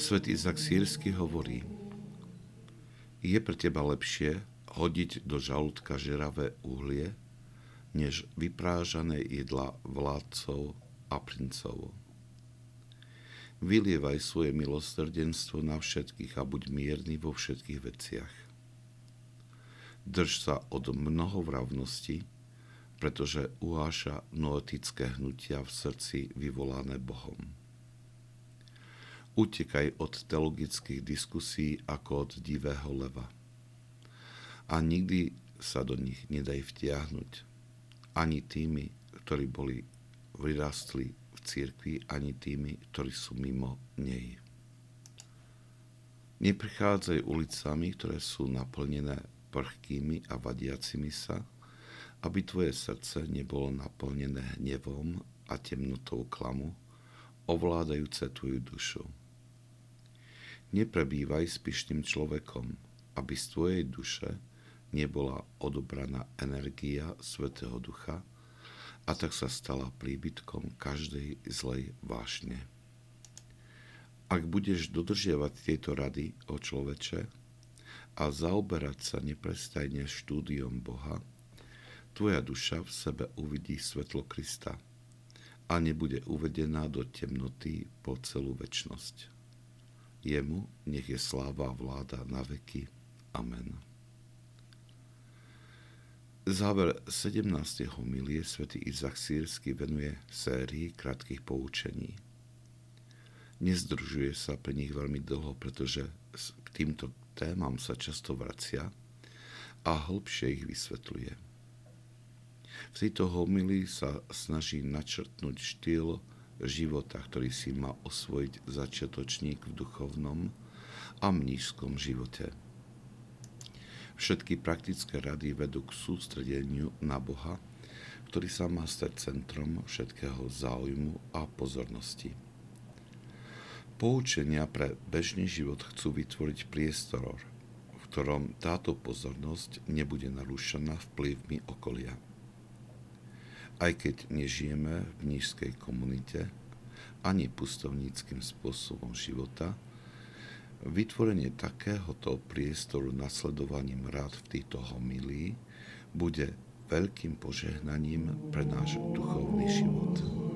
Svet Izak Sírsky hovorí, je pre teba lepšie hodiť do žalúdka žeravé uhlie, než vyprážané jedla vládcov a princov. Vylievaj svoje milosrdenstvo na všetkých a buď mierny vo všetkých veciach. Drž sa od mnohovravnosti, pretože uháša noetické hnutia v srdci vyvolané Bohom. Utekaj od teologických diskusí ako od divého leva. A nikdy sa do nich nedaj vtiahnuť. Ani tými, ktorí boli vyrastli v cirkvi, ani tými, ktorí sú mimo nej. Neprichádzaj ulicami, ktoré sú naplnené prchkými a vadiacimi sa, aby tvoje srdce nebolo naplnené hnevom a temnotou klamu, ovládajúce tvoju dušu Neprebývaj s pyšným človekom, aby z tvojej duše nebola odobraná energia Svetého Ducha a tak sa stala príbytkom každej zlej vášne. Ak budeš dodržiavať tieto rady o človeče a zaoberať sa neprestajne štúdiom Boha, tvoja duša v sebe uvidí svetlo Krista a nebude uvedená do temnoty po celú väčnosť. Jemu nech je sláva a vláda na veky. Amen. Záver 17. homilie svätý Izak Sírsky venuje sérii krátkých poučení. Nezdružuje sa pre nich veľmi dlho, pretože k týmto témam sa často vracia a hĺbšie ich vysvetľuje. V tejto homilii sa snaží načrtnúť štýl života, ktorý si má osvojiť začiatočník v duchovnom a mnížskom živote. Všetky praktické rady vedú k sústredeniu na Boha, ktorý sa má stať centrom všetkého záujmu a pozornosti. Poučenia pre bežný život chcú vytvoriť priestor, v ktorom táto pozornosť nebude narušená vplyvmi okolia aj keď nežijeme v nízkej komunite ani pustovníckým spôsobom života, vytvorenie takéhoto priestoru nasledovaním rád v týchto homilí bude veľkým požehnaním pre náš duchovný život.